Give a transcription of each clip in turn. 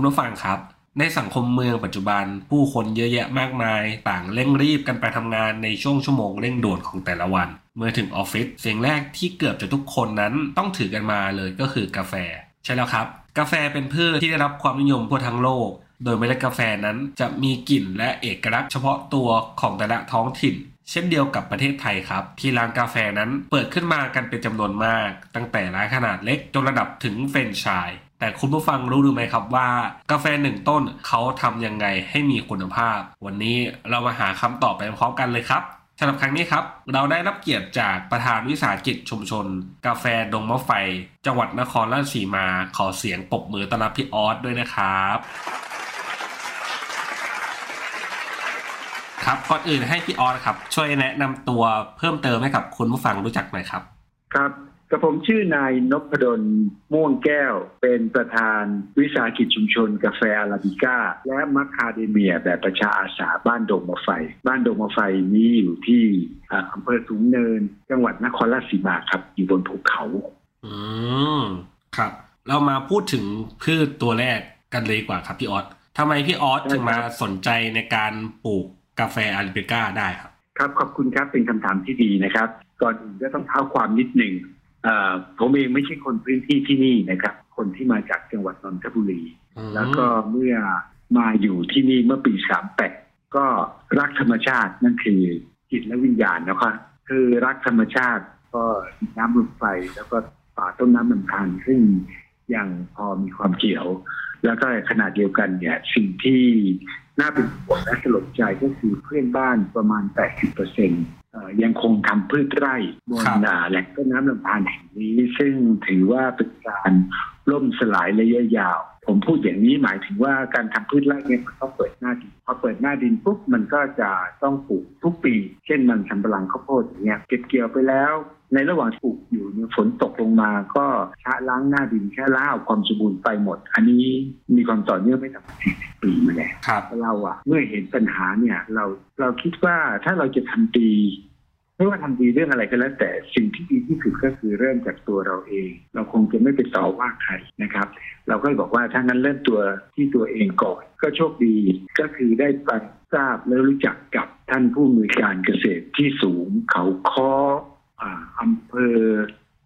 คุณผู้ฟังครับ ในสังคมเมืองปัจจุบัน ผู้คนเยอะแยะมากมาย ต่างเร่งรีบกันไปทำงานในช่วงชั่วโมงเร่งด่วนของแต่ละวัน เมื่อถึงออฟฟิศสิ่งแรกที่เกือบจะทุกคนนั้นต้องถือกันมาเลยก็คือกาแฟ ใช่แล้วครับ กาแฟเป็นพืชที่ได้รับความนิยมทั่วทั้งโลก โดยเมล็ดกาแฟนั้นจะมีกลิ่นและเอกลักษณ์เฉพาะตัวของแต่ละท้องถิ่นเช่นเดียวกับประเทศไทยครับ ที่ร้านกาแฟนั้นเปิดขึ้นมากันเป็นจำนวนมาก ตั้งแต่ร้านขนาดเล็กจนระดับถึงเฟรนไชส์แต่คุณผู้ฟังรู้หรือไม่ครับว่ากาแฟหนึ่งต้นเขาทำยังไงให้มีคุณภาพ วันนี้เรามาหาคำตอบไปพร้อมกันเลยครับสำหรับครั้งนี้ครับ เราได้รับเกียรติจากประธานวิสาหกิจชุมชน กาแฟดงมะไฟ จังหวัดนครราชสีมาขอเสียงปรบมือต้อนรับพี่ออสด้วยนะครับ ครับก่อนอื่นให้พี่ออสครับ ช่วยแนะนำตัวเพิ่มเติมให้กับคุณผู้ฟังรู้จักหน่อยครับ ครับกระผมชื่อนายนพดลม่วงแก้ว เป็นประธานวิสาหกิจชุมชน กาแฟอาราบิก้า และมัคคาเดเมียแบบประชาอาสาบ้านดงมะไฟ บ้านดงมะไฟนี้อยู่ที่อ่าอำเภอสูงเนิน จังหวัดนครราชสีมาครับ อยู่บนภูเขา อืมครับ เรามาพูดถึงพืชตัวแรกกันเลยดีกว่าครับพี่ออสทำไมพี่ออสถึงมาสนใจในการปลูก กาแฟอาราบิก้าได้ครับ ครับขอบคุณครับเป็นคำถามที่ดีนะครับ ก่อนอื่นก็ต้องเท้าความนิดหนึ่งเอ่อผมเองไม่ใช่คนพื้นที่ที่นี่นะครับ คนที่มาจากจังหวัดนนทบุรี แล้วก็เมื่อมาอยู่ที่นี่เมื่อปีสามแปดก็รักธรรมชาตินั่นคือจิตและวิญญาณนะครับคือรักธรรมชาติก็น้ำลมไฟแล้วก็ป่าต้นน้ำลำธารซึ่งยังพอมีความเกี่ยว แล้วก็ขณะเดียวกันเนี่ยสิ่งที่ น่าเป็นห่วงและสลดใจก็คือเพื่อนบ้านประมาณ 80%เอ่อยังคงทำพืชไร่บนแหล่งต้นน้ำลำธารแห่งนี้ ซึ่งถือว่าเป็นการล่มสลายระยะยาว ผมพูดอย่างนี้หมายถึงว่าการทำพืชไร่เนี่ยมันต้องเปิดหน้าดินพอเปิดหน้าดินปุ๊บมันก็จะต้องปลูกทุกปี เช่นมันสำปะหลังข้าวโพดอย่างเงี้ยเก็บเกี่ยวไปแล้ว ในระหว่างปลูกอยู่เนี่ยฝนตกลงมาก็ชะล้างหน้าดินแค่ล้าเอาความสมบูรณ์ไปหมด อันนี้มีความต่อเนื่องไม่ต่ำกว่า40ปีมาแล้วครับเราอะเมื่อเห็นปัญหาเนี่ย เราเราคิดว่าถ้าเราจะทำดีไม่ว่าทำดีเรื่องอะไรก็แล้ว แต่สิ่งที่ดีที่สุดก็คือเริ่มจากตัวเราเอง เราคงจะไม่ไปต่อว่าใครนะครับ เราก็เลยบอกว่าถ้างั้นเริ่มตัวที่ตัวเองก่อน ก็โชคดีก็คือได้ไปทราบและรู้จักกับท่านผู้อำนวยการเกษตรที่สูงเขาค้อ อ่าอำเภอ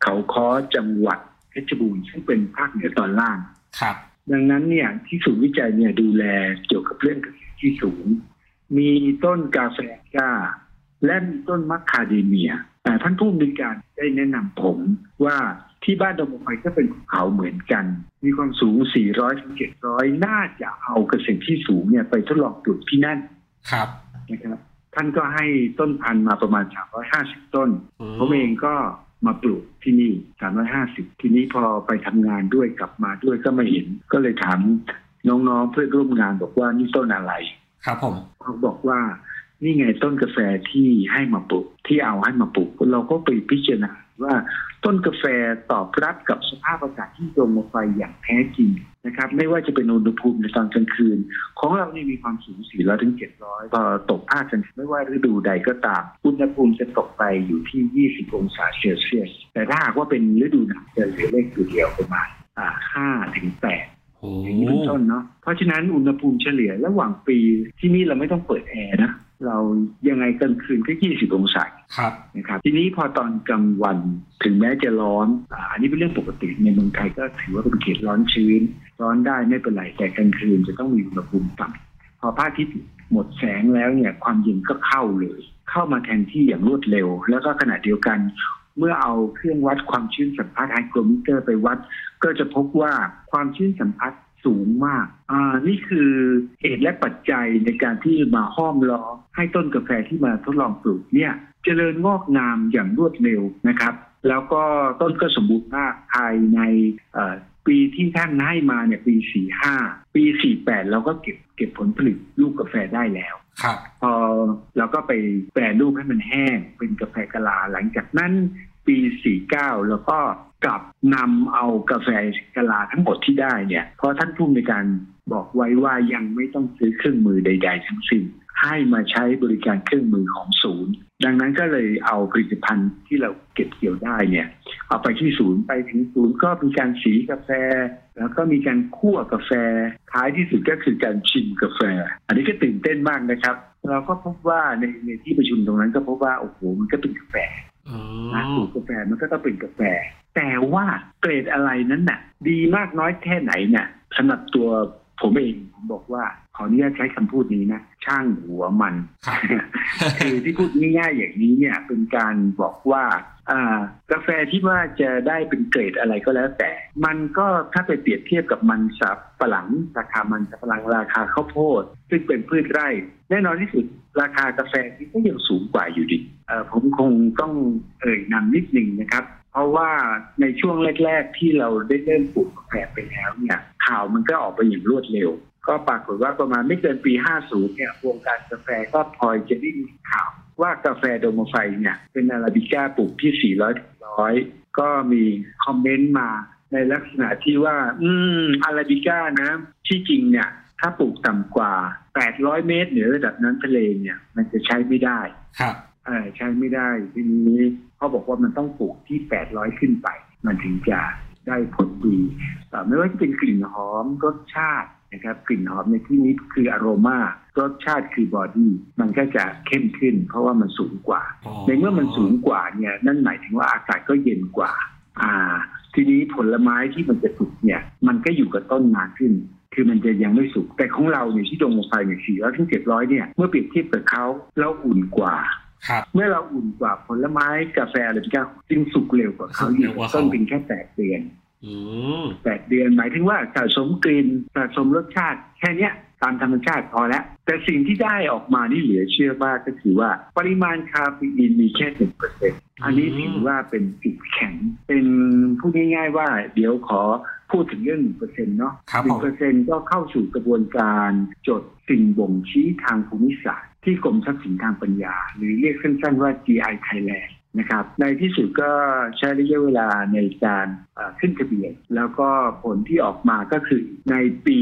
เขาค้อจังหวัดเพชรบูรณ์ซึ่งเป็นภาคเหนือตอนล่างครับ ดังนั้นเนี่ยที่ศูนย์วิจัยเนี่ยดูแลเกี่ยวกับเรื่องเกษตรที่สูง มีต้นกาแฟก้า และมีต้นมัคคาเดเมียแต่ท่านผู้อำนวยการได้แนะนำผมว่าที่บ้านดงมะไฟก็เป็นภูเขาเหมือนกัน มีความสูง 400ถึง700 น่าจะเอาเกษตรที่สูงเนี่ยไปทดลองปลูกที่นั่น ครับ นะครับ ท่านก็ให้ต้นพันธุ์มาประมาณ 350 ต้น ผมเองก็มาปลูกที่นี่ 350 ทีนี้พอไปทำงานด้วยกลับมาด้วยก็มาเห็น ก็เลยถามน้องๆเพื่อนร่วมงานบอกว่านี่ต้นอะไร ครับผมเขาบอกว่านี่ไงต้นกาแฟที่ให้มาปลูกที่เอาให้มาปลูกเราก็ไปพิจารณา ว่าต้นกาแฟตอบรับกับสภาพอากาศที่โดนลงไปอย่างแท้จริงนะครับ ไม่ว่าจะเป็นอุณหภูมิในตอนกลางคืน ของเรานี่มีความสูง 400ถึง700 พอตกภาคกันไม่ว่าฤดูใดก็ตาม อุณหภูมิจะตกไปอยู่ที่ 20 องศาเซลเซียส แต่ถ้าหากว่าเป็นฤดูหนาวจะเหลือเลขตัวเดียวประมาณ5ถึง8อย่างนี้เป็นต้นเนาะเพราะฉะนั้นอุณหภูมิเฉลี่ยระหว่างปีที่นี่เราไม่ต้องเปิดแอร์นะ เรายังไงกลางคืนก็20องศาครับนะครับ ทีนี้พอตอนกลางวันถึงแม้จะร้อนอ่าอันนี้เป็นเรื่องปกติในเมืองไทยก็ถือว่าเป็นเขตร้อนชื้น ร้อนได้ไม่เป็นไรแต่กลางคืนจะต้องมีอุณหภูมิต่ำพอพระอาทิตย์หมดแสงแล้วเนี่ยความเย็นก็เข้าเลย เข้ามาแทนที่อย่างรวดเร็ว แล้วก็ขณะเดียวกัน เมื่อเอาเครื่องวัดความชื้นสัมผัสไฮโกรมิเตอร์ไปวัด ก็จะพบว่าความชื้นสัมผัส สูงมาก อ่า นี่คือเหตุและปัจจัยในการที่มาห้อมล้อมให้ต้นกาแฟที่มาทดลองปลูกเนี่ยเจริญงอกงามอย่างรวดเร็วนะครับ แล้วก็ต้นก็สมบูรณ์มากภายในเอ่อปีที่ท่านให้มาเนี่ยปี 45 ปี 48 เราก็เก็บเก็บผลผลิตลูกกาแฟได้แล้วครับพอเราก็ไปแปรรูปให้มันแห้งเป็นกาแฟกะลาหลังจากนั้นปี 49 แล้วก็ กลับนำเอากาแฟกะลาทั้งหมดที่ได้เนี่ย เพราะท่านผู้ในวยการบอกไว้ว่ายังไม่ต้องซื้อเครื่องมือใด ๆ ทั้งสิ้นให้มาใช้บริการเครื่องมือของศูนย์ ดังนั้นก็เลยเอาผลิตภัณฑ์ที่เราเก็บเกี่ยวได้เนี่ย เอาไปที่ศูนย์ไปถึงศูนย์ก็มีการสีกาแฟ แล้วก็มีการคั่วกาแฟท้ายที่สุดก็คือการชิมกาแฟ อันนี้ก็ตื่นเต้นมากนะครับ เราก็พบว่าในในที่ประชุมตรงนั้นก็พบว่าโอ้โหมันก็เป็นกาแฟอืนะปมลูกกาแฟมันก็ต้องเป็นกาแฟ แต่ว่าเกรดอะไรนั้นน่ะ ดีมากน้อยแค่ไหนเนี่ยสำหรับตัวผมเองผมบอกว่าขออนุญาตใช้คำพูดนี้นะ ช่างหัวมันครับคือที่พูดง่ายๆอย่างนี้เนี่ย เป็นการบอกว่าอ่ากาแฟที่ว่าจะได้เป็นเกรดอะไรก็แล้วแต่ มันก็ถ้าไปเปรียบเทียบกับมันสับปะหลังราคามันสับปะหลังราคาข้าวโพด ซึ่งเป็นพืชไร่ แน่นอนที่สุดราคากาแฟที่ก็ยังสูงกว่าอยู่ดีเอ่อผมคงต้องเอ่ยนำนิดหนึ่งนะครับ เพราะว่าในช่วงแรก ๆ ที่เราได้เริ่มปลูกกาแฟไปแล้วเนี่ยข่าวมันก็ออกไปอย่างรวดเร็ว ก็ปรากฏว่าประมาณไม่เกินปี 50 เนี่ยวงการกาแฟก็พลอยจะได้ยินข่าว ว่ากาแฟโดโมไฟเนี่ยเป็นอาราบิก้าปลูกที่ 400ถึง100ก็มี comment มาในลักษณะที่ว่า อืมอาราบิก้านะ ที่จริงเนี่ย ถ้าปลูกต่ำกว่า 800 เมตรเหนือระดับน้ำทะเลเนี่ย มันจะใช้ไม่ได้ครับ ใช้ไม่ได้ทีนี้เขาบอกว่ามันต้องปลูกที่ 800 ขึ้นไป มันถึงจะได้ผลดีเอ่อไม่ว่าจะเป็นกลิ่นหอมรสชาตินะครับกลิ่นหอมในที่นี้คืออโรมารสชาติคือ body มันก็จะเข้มขึ้น เพราะว่ามันสูงกว่าอ๋อในเมื่อมันสูงกว่าเนี่ยนั่นหมายถึงว่าอากาศก็เย็นกว่า อ่า ทีนี้ผลไม้ที่มันจะสุกเนี่ย มันก็อยู่กับต้นนานขึ้น คือมันจะยังไม่สุกแต่ของเราเนี่ยที่ดงมไฟเนี่ยสี่ร้อยถึงเจ็ดร้อยเนี่ยเมื่อเปรียบเทียบกับเขาเราอุ่นกว่าครับ เมื่อเราอุ่นกว่าผลไม้กาแฟอะไรที่ก็จึงสุกเร็วกว่าเขาสุกอเร็ยู่วกว่าเขาต้นเป็นแค่แปดเดือนอืมแปดเดือนหมายถึงว่าสะสมกลิ่นสะสมรสชาติแค่เนี้ยตามธรรมชาติพอแล้ว แต่สิ่งที่ได้ออกมานี่เหลือเชื่อมากก็คือว่าปริมาณคาเฟอีนมีแค่หนึ่งเปอร์เซ็นต์ อันนี้ถือว่าเป็นจุดแข็ง เป็นพูดง่าย ๆ ว่า เดี๋ยวขอพูดถึงเรื่องหนึ่งเปอร์เซ็นต์เนาะครับหนึ่ผงมเปอร์เซ็นต์ก็เข้าสู่กระบวนการจดสิ่งบ่งชี้ทางภูมิศาสตร์ ที่กรมทรัพย์สินทางปัญญา หรือเรียกสั้นๆว่า GI Thailand นะครับ ในที่สุดก็ใช้ระยะเวลาในการขึ้นทะเบียน แล้วก็ผลที่ออกมาก็คือในปี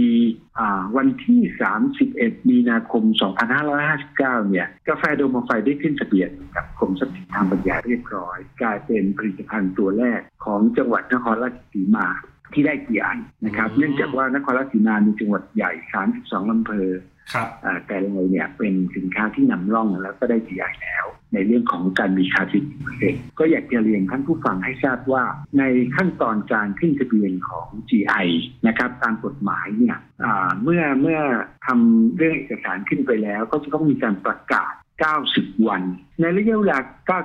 วันที่ 31 มีนาคม 2559 เนี่ย กาแฟโดมไฟได้ขึ้นทะเบียนกับกรมทรัพย์สินทางปัญญาเรียบร้อย กลายเป็นผลิตภัณฑ์ตัวแรกของจังหวัดนครราชสีมาที่ได้ GI นะครับ เนื่องจากว่านครราชสีมามีจังหวัดใหญ่ 32 อำเภอ ครับแต่เราเนี่ยเป็นสินค้าที่นำร่องแล้วก็ได้ GI แล้ว ในเรื่องของการมีคาร์บินเปอร์เซ็นต์ก็อยากจะเรียนท่านผู้ฟังให้ทราบว่า ในขั้นตอนการขึ้นทะเบียนของ GI นะครับตามกฎหมายเนี่ยเมื่อเมื่อทำเรื่องเอกสารขึ้นไปแล้ว ก็จะต้องมีการประกาศ 90 วัน ในระยะเวลา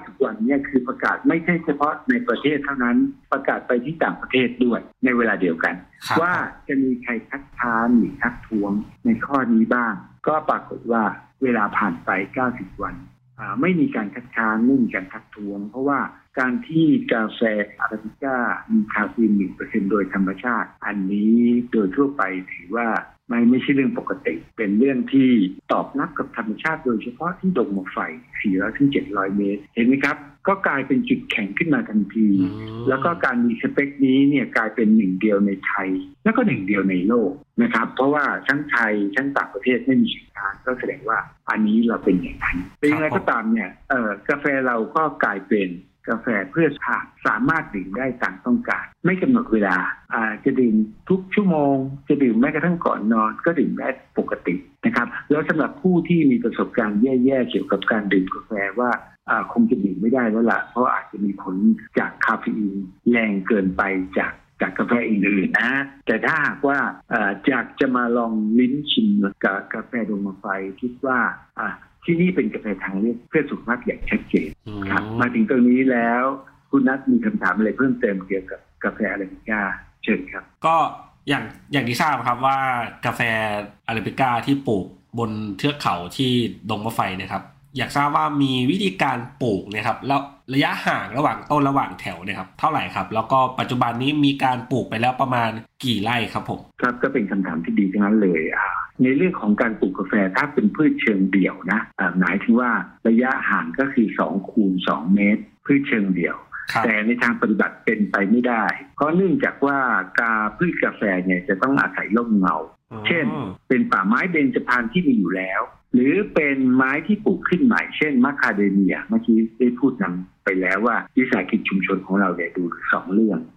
90 วันเนี่ยคือประกาศไม่ใช่เฉพาะในประเทศเท่านั้นประกาศไปที่ต่างประเทศด้วยในเวลาเดียวกันครับว่าจะมีใครคัดค้านหรือทักท้วงในข้อนี้บ้าง ก็ปรากฏว่าเวลาผ่านไป 90 วันอ่าไม่มีการคัดค้านไม่มีการทักท้วง เพราะว่าการที่กาแฟอาราบิก้ามีคาเฟอีน1%โดยธรรมชาติ อันนี้โดยทั่วไปถือว่า ไม่ไม่ใช่เรื่องปกติ เป็นเรื่องที่ตอบรับกับธรรมชาติโดยเฉพาะที่ดงหมอกไฟ400ถึง700 เมตร เห็นไหมครับ ก็กลายเป็นจุดแข็งขึ้นมาทันทีอืมแล้วก็การมีสเปคนี้เนี่ยกลายเป็นหนึ่งเดียวในไทย แล้วก็หนึ่งเดียวในโลกนะครับ เพราะว่าทั้งไทยทั้งต่างประเทศไม่มีสินค้าก็แสดงว่าอันนี้เราเป็นอย่างนั้นเป็นอย่างไรก็ตามเนี่ยเอ่อกาแฟเราก็กลายเป็น กาแฟเพื่อสุขภาสามารถดื่มได้ตามต้องการ ไม่กำหนดเวลาอาจะดื่มทุกชั่วโมง จะดื่มแม้กระทั่งก่อนนอน ก็ดื่มได้ปกตินะครับแล้วสำหรับผู้ที่มีประสบการณ์แย่ๆเกี่ยวกับการดื่มกาแฟว่าคงจะดื่มไม่ได้แล้วล่ะเพราะอาจจะมีผลจากคาเฟอีนแรงเกินไปจากจากกาแฟอื่นๆนะ แต่ถ้าหากว่าอ่าอยากจะมาลองลิ้นชิมกับกาแฟดมไฟคิดว่า ที่นี่เป็นกาแฟทางเลือกเพื่อสุขภาพอย่างชัดเจนอืมครับ มาถึงตรงนี้แล้วคุณนัทมีคำถามอะไรเพิ่มเติมเกี่ยวกับกาแฟอาราบิก้าเชิญครับ ก็อย่างอย่างที่ทราบครับว่ากาแฟอาราบิก้าที่ปลูกบนเทือกเขาที่ดงมะไฟนะครับ อยากทราบว่ามีวิธีการปลูกนะครับแล้วระยะห่างระหว่างต้นระหว่างแถวเนี่ยครับเท่าไหร่ครับ แล้วก็ปัจจุบันนี้มีการปลูกไปแล้วประมาณกี่ไร่ครับผมครับก็เป็นคำถามที่ดีทั้งนั้นเลยอ่า ในเรื่องของการปลูกกาแฟถ้าเป็นพืชเชิงเดี่ยวนะอ่าหมายถึงว่าระยะห่างก็คือ2คูณ2เมตร พืชเชิงเดี่ยวครับแต่ในทางปฏิบัติเป็นไปไม่ได้ เพราะเนื่องจากว่ากาพืชกาแฟเนี่ยจะต้องอาศัยร่มเงา เช่น เป็นป่าไม้เบญจพรรณที่มีอยู่แล้ว หรือเป็นไม้ที่ปลูกขึ้นใหม่ เช่นมะคาเดเมียเมื่อกี้ได้พูดนำไปแล้วว่าวิสาหกิจชุมชนของเราเนี่ยดูสองเรื่องครับ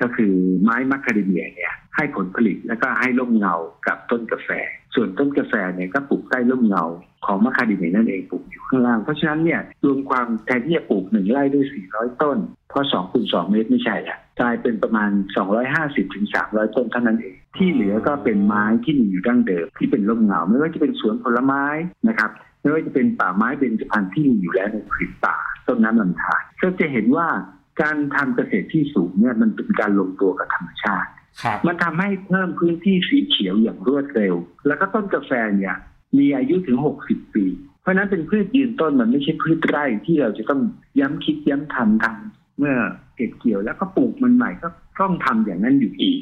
ก็คือไม้มะคาเดเมียเนี่ยให้ผลผลิตแล้วก็ให้ร่มเงากับต้นกาแฟ ส่วนต้นกาแฟเนี่ยก็ปลูกใต้ร่มเงาของมะคาเดเมียนั่นเองปลูกอยู่ข้างล่าง เพราะฉะนั้นเนี่ยรวมความแทนที่จะปลูกหนึ่งไร่ด้วย 400 ต้น เพราะ2คูณ2เมตรไม่ใช่ละกลายเป็นประมาณ 250ถึง300 ต้นเท่านั้นเอง ที่เหลือก็เป็นไม้ที่มีอยู่ดั้งเดิมที่เป็นร่มเงาไม่ว่าจะเป็นสวนผลไม้นะครับไม่ว่าจะเป็นป่าไม้เบญจพรรณที่มีอยู่แล้วในผืนป่าต้นน้ำลำธารก็จะเห็นว่า การทำเกษตรที่สูงเนี่ยมันเป็นการลงตัวกับธรรมชาติครับมันทำให้เพิ่มพื้นที่สีเขียวอย่างรวดเร็ว แล้วก็ต้นกาแฟเนี่ย มีอายุถึง60ปี เพราะฉะนั้นเป็นพืชยืนต้นมันไม่ใช่พืชไร่ที่เราจะต้องย้ำคิดย้ำทำทำเมื่อเก็บเกี่ยวแล้วก็ปลูกมันใหม่ก็ต้องทำอย่างนั้นอยู่อีก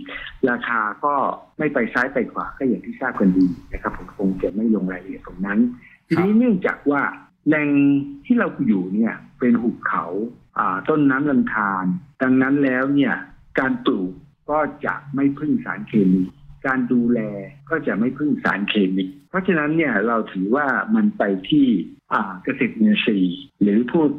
ราคาก็ไม่ไปซ้ายไปขวาก็อย่างที่ทราบกันดีนะครับ ผมคงจะไม่ลงรายละเอียดตรงนั้น ทีนี้เนื่องจากว่าแหล่งที่เราอยู่เนี่ยเป็นหุบเขาอ่า ต้นน้ำลำธารดังนั้นแล้วเนี่ยการปลูกก็จะไม่พึ่งสารเคมีการดูแลก็จะไม่พึ่งสารเคมีเพราะฉะนั้นเนี่ยเราถือว่ามันไปที่เกษตรอินทรีย์หรือพูด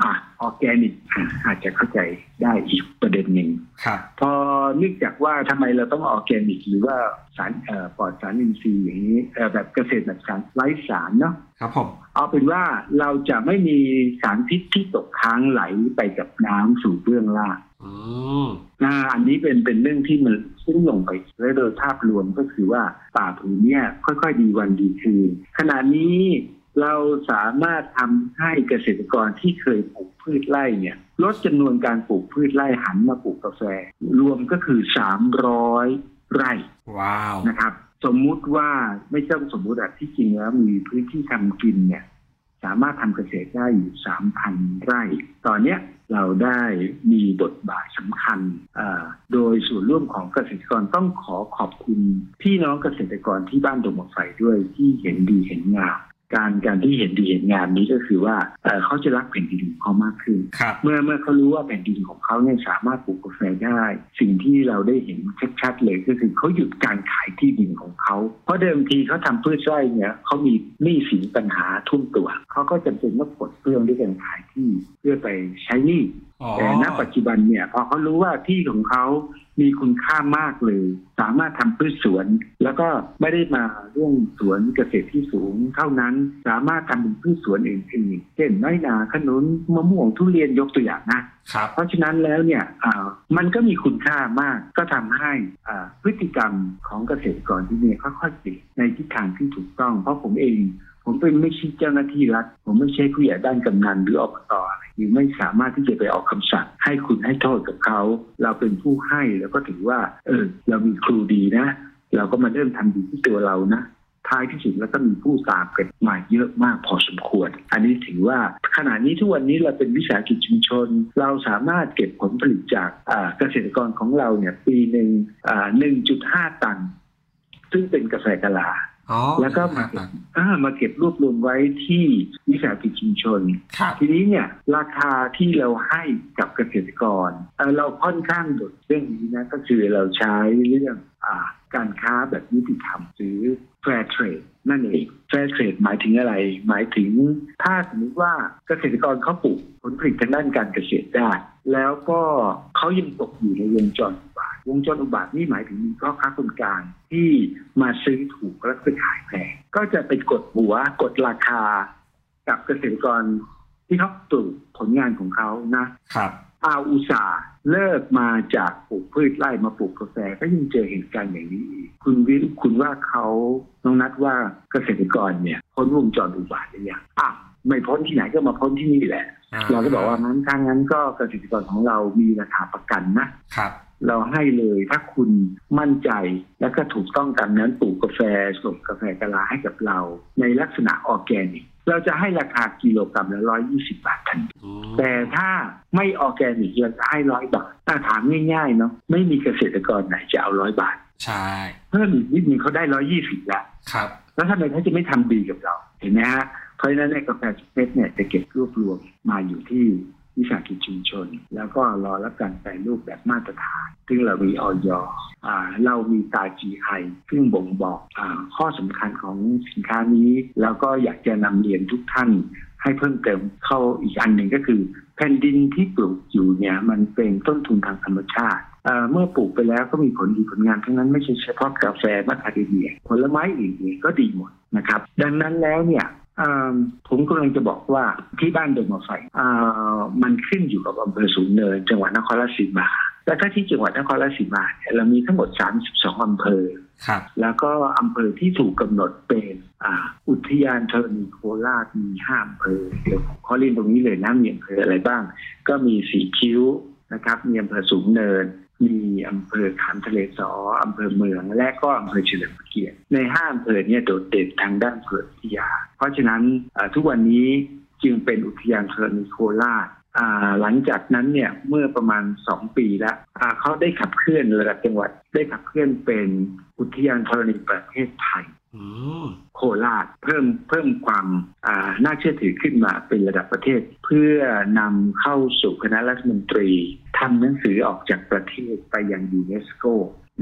อ่าออร์แกนิกอ่าอาจจะเข้าใจได้อีกประเด็นหนึ่งครับพอเนื่องจากว่าทำไมเราต้องออร์แกนิก หรือว่าสารเอ่อปลอดสารอินทรีย์อย่างนี้เอ่อแบบเกษตรแบบสารไร้สารเนาะครับผมเอาเป็นว่าเราจะไม่มีสารพิษที่ตกค้างไหลไปกับน้ำสู่เบื้องล่างอืมนะอันนี้เป็นเป็นเรื่องที่มันซึ่งลงไปและโดยภาพรวมก็คือว่าป่าผืนเนี้ยค่อยๆดีวันดีคืนขณะนี้ เราสามารถทำให้เกษตรกรที่เคยปลูกพืชไร่เนี่ยลดจำนวนการปลูกพืชไร่หันมาปลูกกาแฟ รวมก็คือ300ไร่ว้าวนะครับ สมมุติว่าไม่ต้องสมมุติอะที่จริงแล้วมีพื้นที่ทำกินเนี่ยสามารถทำเกษตรได้อยู่3,000ไร่ ตอนเนี้ยเราได้มีบทบาทสำคัญอ่าโดยส่วนร่วมของเกษตรกรต้องขอขอบคุณ พี่น้องเกษตรกรที่บ้านดงมะไฟด้วยที่เห็นดีเห็นงาม การการที่เห็นดีเห็นงามนี้ก็คือว่าเอ่อเขาจะรักแผ่นดินของเขามากขึ้นครับเมื่อเมื่อเขารู้ว่าแผ่นดินของเขาเนี่ยสามารถปลูกกาแฟได้ สิ่งที่เราได้เห็นชัดๆเลยก็คือเขาหยุดการขายที่ดินของเขา เพราะเดิมทีเขาทำพืชไร่เนี่ยเขามีหนี้สินปัญหาทุ่มตัว เขาก็จำเป็นต้องปลดเปลื้องด้วยการขายที่เพื่อไปใช้หนี้อ๋อแต่ณปัจจุบันเนี่ยพอเขารู้ว่าที่ของเขา มีคุณค่ามากเลย สามารถทำพืชสวน แล้วก็ไม่ได้มาเรื่องสวนเกษตรที่สูง เท่านั้นสามารถทำเป็นพืชสวนอื่นๆเช่นน้อยนาขนุนมะม่วงทุเรียนยกตัวอย่างนะครับเพราะฉะนั้นแล้วเนี่ยอ่ามันก็มีคุณค่ามากก็ทำให้อ่าพฤติกรรมของเกษตรกรที่นี่ค่อยๆเปลี่ยนในทิศทางที่ถูกต้อง เพราะผมเอง ผมเป็นไม่ใช่เจ้าหน้าที่รัฐ ผมไม่ใช่ผู้ใหญ่บ้านกำนันหรืออบตหรือไม่สามารถที่จะไปออกคำสั่งให้คุณให้โทษกับเขา เราเป็นผู้ให้แล้วก็ถือว่า เออ เรามีครูดีนะ เราก็มาเริ่มทำดีที่ตัวเรานะท้ายที่สุดแล้วก็มีผู้ตามกันมาเยอะมากพอสมควร อันนี้ถือว่าขณะนี้ทุกวันนี้เราเป็นวิสาหกิจชุมชน เราสามารถเก็บผลผลิตจากเกษตรกรของเราเนี่ยปีหนึ่งอ่า1.5ตัน ซึ่งเป็นกาแฟกะลา แล้วก็มาอ่ามาเก็บรวบรวมไว้ที่วิสาหกิจชุมชนครับทีนี้เนี่ยราคาที่เราให้กับเกษตรกรเอ่อเราค่อนข้างโดดเรื่องนี้นะก็คือเราใช้เรื่องอาการค้าแบบยุติธรรมหรือ fair trade นั่นเอง fair trade หมายถึงอะไร หมายถึงถ้าสมมติว่าเกษตรกรเขาปลูกผลผลิตทางด้านการเกษตรได้ แล้วก็เขายังตกอยู่ในวงจรอุบาท วงจรอุบาทนี่หมายถึงมีพ่อค้าคนกลางที่มาซื้อถูกแล้วไปขายแพงก็จะไปกดหัวกดราคากับเกษตรกรที่เขาปลูกผลงานของเขานะครับอาอุตสาห์เลิกมาจากปลูกพืชไร่มาปลูกกาแฟก็ยังเจอเหตุการณ์อย่างนี้อีกคุณวิทย์คุณว่าเขาน้องนัดว่าเกษตรกรเนี่ยพ้นวงจรอุบาทหรือยังอะไม่พ้นที่ไหนก็มาพ้นที่นี่แหละ เราก็บอกว่างั้นทางนั้นก็เกษตรกรของเรามีราคาประกันนะครับ เราให้เลยถ้าคุณมั่นใจแล้วก็ถูกต้องตามนั้นปลูกกาแฟส่งกาแฟกะลาให้กับเรา ในลักษณะออร์แกนิก เราจะให้ราคากิโลกรัมละร้อยยี่สิบาททันทีอืมแต่ถ้าไม่ออร์แกนิกเราจะให้ร้อยบาทถ้าถามง่ายๆเนาะไม่มีเกษตรกรไหนจะเอาร้อยบาท ใช่เพิ่มอีกนิดนึงเขาได้ร้อยยี่สิบละครับ แล้วทำไมเขาจะไม่ทำดีกับเราเห็นไหมฮะเพราะฉะนั้นในกาแฟสเปซเนี่ยจะเก็บรวบรวมมาอยู่ที่ วิสาหกิจชุมชน แล้วก็รอรับการแปรรูปแบบมาตรฐาน ซึ่งเรามีออยอ่าเรามีตา GI ซึ่งบ่งบอกอาข้อสำคัญของสินค้านี้ แล้วก็อยากจะนำเรียนทุกท่านให้เพิ่มเติมเข้าอีกอันหนึ่งก็คือ แผ่นดินที่ปลูกอยู่เนี่ยมันเป็นต้นทุนทางธรรมชาติเมื่อปลูกไปแล้วก็มีผลดีผลงานทั้งนั้นไม่ใช่เฉพาะกาแฟมัคคาเดเมียผลไม้อื่นๆก็ดีหมดนะครับ ดังนั้นแล้วเนี่ย ผมกำลังจะบอกว่าที่บ้านเดนมาไฟเอ่อมันขึ้นอยู่กับอำเภอสูงเนินจังหวัดนครราชสีมา แล้วก็ที่จังหวัดนครราชสีมาเนี่ยเรามีทั้งหมด 32 อำเภอครับแล้วก็อำเภอที่ถูกกำหนดเป็นอ่าอุทยานธรณีโคราชมีห้าอำเภอเดี๋ยวผมขอเรียนตรงนี้เลยนะมีอำเภออะไรบ้าง ก็มีสีคิ้วนะครับมีอำเภอสูงเนิน มีอำเภอขามทะเลสออำเภอเมือง และก็อำเภอเฉลิมพระเกียรติในห้าอำเภอเนี่ยโดดเด่นทางด้านเกิดวิทยา เพราะฉะนั้นทุกวันนี้จึงเป็นอุทยานธรณีโคราชหลังจากนั้นเนี่ยเมื่อประมาณสองปีแล้วเขาได้ขับเคลื่อนระดับจังหวัด ได้ขับเคลื่อนเป็นอุทยานธรณีประเทศไทย โคราชเพิ่มเพิ่มความอ่าน่าเชื่อถือขึ้นมาเป็นระดับประเทศ เพื่อนำเข้าสู่คณะรัฐมนตรีทำหนังสือออกจากประเทศไปยังยูเนสโก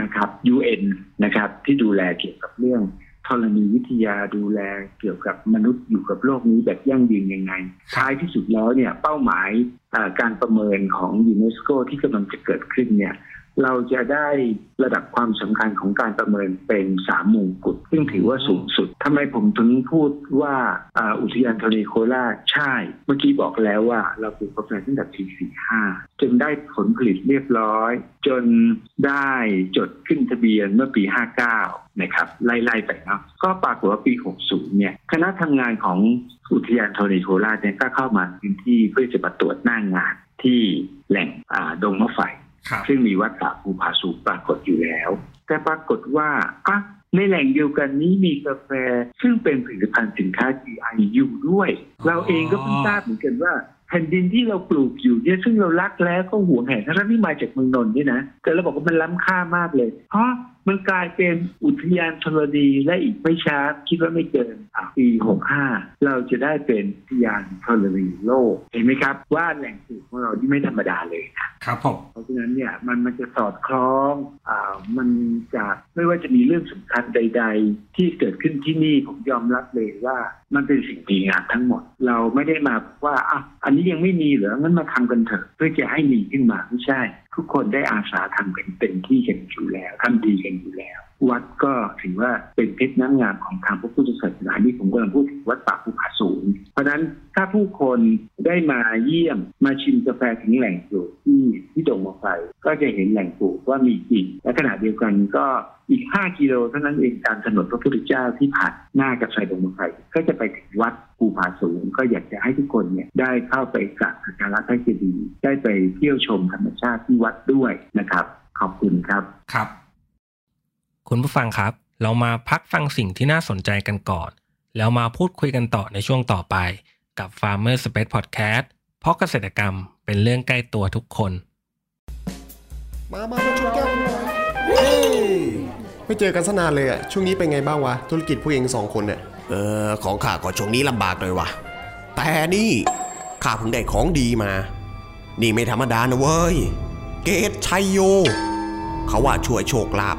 นะครับ UN นะครับที่ดูแลเกี่ยวกับเรื่องธรณีวิทยาดูแลเกี่ยวกับมนุษย์อยู่กับโลกนี้แบบยั่งยืนยังไง ท้ายที่สุดแล้วเนี่ยเป้าหมายอ่าการประเมินของยูเนสโกที่กำลังจะเกิดขึ้นเนี่ย เราจะได้ระดับความสำคัญของการประเมินเป็นสามมงกุฎซึ่งถือว่าสูงสุดทำไมผมถึงพูดว่าอ,าอุทยานธรณีโคราชใช่ เมื่อกี้บอกแล้วว่าเราปลูกกาแฟตั้งแต่ปี45 จนได้ผลผลิตเรียบร้อย จนได้จดขึ้นทะเบียนเมื่อปี 59 นะครับ ไล่ๆไปเนาะก็ปรากฏว่าปี 60 เนี่ย คณะทำงานของอุทยานธรณีโคราชเนี่ยก็เข้ามาพื้นที่เพื่อจะมาตรวจหน้างานที่แหล่งดงมะไฟ ซึ่งมีวัดป่าภูผาสูงปรากฏอยู่แล้ว แต่ปรากฏว่าอะในแหล่งเดียวกันนี้มีกาแฟซึ่งเป็นผลิตภัณฑ์สินค้า GI อยู่ด้วย เราเองก็เพิ่งทราบเหมือนกันว่าแผ่นดินที่เราปลูกอยู่เนี่ยซึ่งเรารักแล้วก็หวงแหนทั้งที่มาจากเมืองนนท์นี่นะแต่เราบอกว่ามันล้ำค่ามากเลย เพราะมันกลายเป็นอุทยานธรณีและอีกไม่ช้าคิดว่าไม่เกินอะปี65 เราจะได้เป็นอุทยานธรณีโลก เห็นไหมครับ ว่าแหล่งปลูกของเราที่ไม่ธรรมดาเลยครับผมเพราะฉะนั้นเนี่ยมันมันจะสอดคล้องอ่ามันจะไม่ว่าจะมีเรื่องสำคัญใด ๆ ที่เกิดขึ้นที่นี่ผมยอมรับเลยว่ามันเป็นสิ่งดีงามทั้งหมด เราไม่ได้มาว่าอะอันนี้ยังไม่มีเหรองั้นมาทำกันเถอะเพื่อจะให้มีขึ้นมาไม่ใช่ ทุกคนได้อาสาทำกันเต็นที่กันอยู่แล้วทำดีกันอยู่แล้ว วัดก็ถือว่าเป็นเพชรน้ำงามของทางพระพุทธศาสนาที่ผมกำลังพูดถึงวัดป่าภูผาสูง เพราะนั้นถ้าผู้คนได้มาเยี่ยมมาชิมกาแฟถึงแหล่งปลูกที่ที่ดงมาไฟก็จะเห็นแหล่งปลูกว่ามีจริงและขณะเดียวกันก็อีก 5 กิโลเท่านั้นเองตามถนนพระพุทธเจ้าที่ผ่านหน้ากับไฟดงมไฟก็จะไปถึงวัดภูผาสูง ก็อยากจะให้ทุกคนเนี่ยได้เข้าไปกราบสักการะพระเจดีย์ได้ไปเที่ยวชมธรรมชาติที่วัดด้วยนะครับ ขอบคุณครับครับ คุณผู้ฟังครับ เรามาพักฟังสิ่งที่น่าสนใจกันก่อน แล้วมาพูดคุยกันต่อในช่วงต่อไป กับ Farmer Space Podcast เพราะเกษตรกรรมเป็นเรื่องใกล้ตัวทุกคน มามามาชนแก้วกันหน่อยเฮ้ยไม่เจอกันสนานเลยอะช่วงนี้เป็นไงบ้างวะ ธุรกิจผู้เองสองคนเนี่ย เออ ของข้าก็ช่วงนี้ลำบากเลยวะแต่นี่ข้าเพิ่งได้ของดีมา นี่ไม่ธรรมดานะเว้ย เกศไชโย เขาว่าช่วยโชคลาภ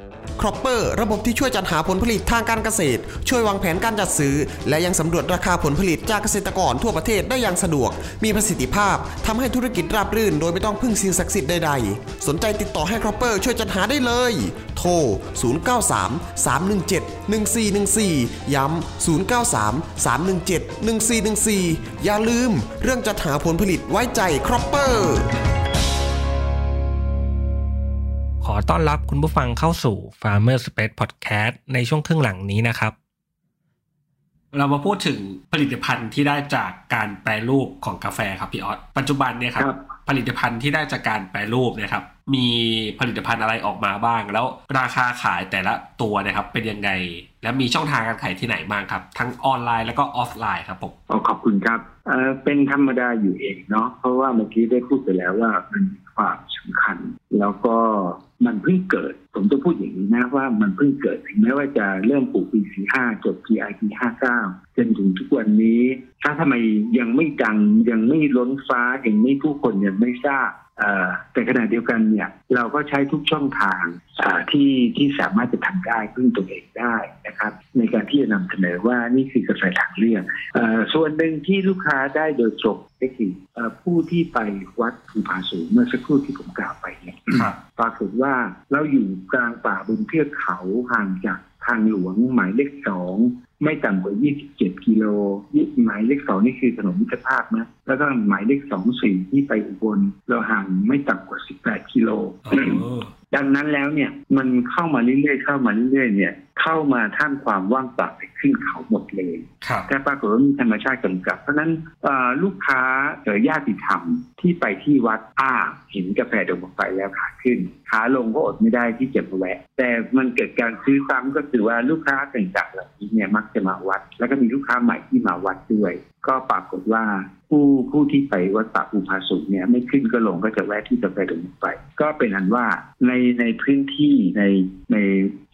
Cropper ระบบที่ช่วยจัดหาผลผลิตทางการเกษตร ช่วยวางแผนการจัดซื้อ และยังสำรวจราคาผลผลิตจากเกษตรกรทั่วประเทศได้อย่างสะดวก มีประสิทธิภาพทำให้ธุรกิจราบรื่น โดยไม่ต้องพึ่งสิ่งศักดิ์สิทธิ์ใดๆ สนใจติดต่อให้ Cropper ช่วยจัดหาได้เลย โทร 093 317 1414 ย้ำ093 317 1414 อย่าลืม เรื่องจัดหาผลผลิตไว้ใจ Cropper ขอต้อนรับคุณผู้ฟังเข้าสู่ Farmer Space Podcast ในช่วงครึ่งหลังนี้นะครับ เรามาพูดถึงผลิตภัณฑ์ที่ได้จากการแปรรูปของกาแฟครับพี่ออสปัจจุบันเนี่ยครับครับผลิตภัณฑ์ที่ได้จากการแปรรูปเนะครับ มีผลิตภัณฑ์อะไรออกมาบ้าง แล้วราคาขายแต่ละตัวเนะครับ เป็นยังไง และมีช่องทางการขายที่ไหนบ้างครับ ทั้งออนไลน์แล้วก็ออฟไลน์ครับผมขอขอบคุณครับเอ่อเป็นธรรมดาอยู่เองเนาะเพราะว่าเมื่อกี้ได้พูดไปแล้วว่ามันมีความสำคัญ แล้วก็มันเพิ่งเกิด ผมจะพูดอย่างนี้นะว่ามันเพิ่งเกิดถึงแม้ว่าจะเริ่มปลูกปี45จบ GI ปี59จนถึงทุกวันนี้ ถ้าทำไมยังไม่ดังยังไม่ล้นฟ้ายังไม่ผู้คนยังไม่ทราบแต่ขณะเดียวกันเนี่ยเราก็ใช้ทุกช่องทางที่ที่สามารถจะทำได้พึ่งตัวเองได้นะครับ ในการที่จะนำเสนอว่านี่คือกาแฟทางเลือกเอ่อส่วนหนึ่งที่ลูกค้าได้โดยตรงก็คือผู้ที่ไปวัดภูผาสูงเมื่อสักครู่ที่ผมกล่าวไปเนี่ยครับปรากฏว่าเราอยู่กลางป่าบนเทือกเขาห่างจากทางหลวงหมายเลขสองไม่ต่ำกว่า 27 กิโลยี่หมายเลขสองนี่คือถนนมิตรภาพนะ แล้วก็หมายเลขสองสี่ที่ไปอุบลเราห่างไม่ต่ำกว่า18กิโลดังนั้นแล้วเนี่ยมันเข้ามาเรื่อยๆเข้ามาเรื่อยๆเนี่ยเข้ามาท่ามความว่างเปล่าไปขึ้นเขาหมดเลยครับแต่ปรากฏว่ามีธรรมชาติกำกับ เพราะฉะนั้นเอ่อลูกค้าเอ่อญาติธรรมที่ไปที่วัดอ้าเห็นกาแฟดงไฟแล้วขาขึ้นขาลงก็อดไม่ได้ที่จะมาแวะ แต่มันเกิดการซื้อซ้ำก็คือว่าลูกค้าต่างๆเหล่านี้เนี่ยมักจะมาวัด แล้วก็มีลูกค้าใหม่ที่มาวัดด้วยก็ปรากฏว่าผู้ผู้ที่ไปวัดป่าภูพาสุเนี่ยไม่ขึ้นก็ลงก็จะแวะที่กาแฟดงไฟก็เป็นอันว่าในในพื้นที่ในใน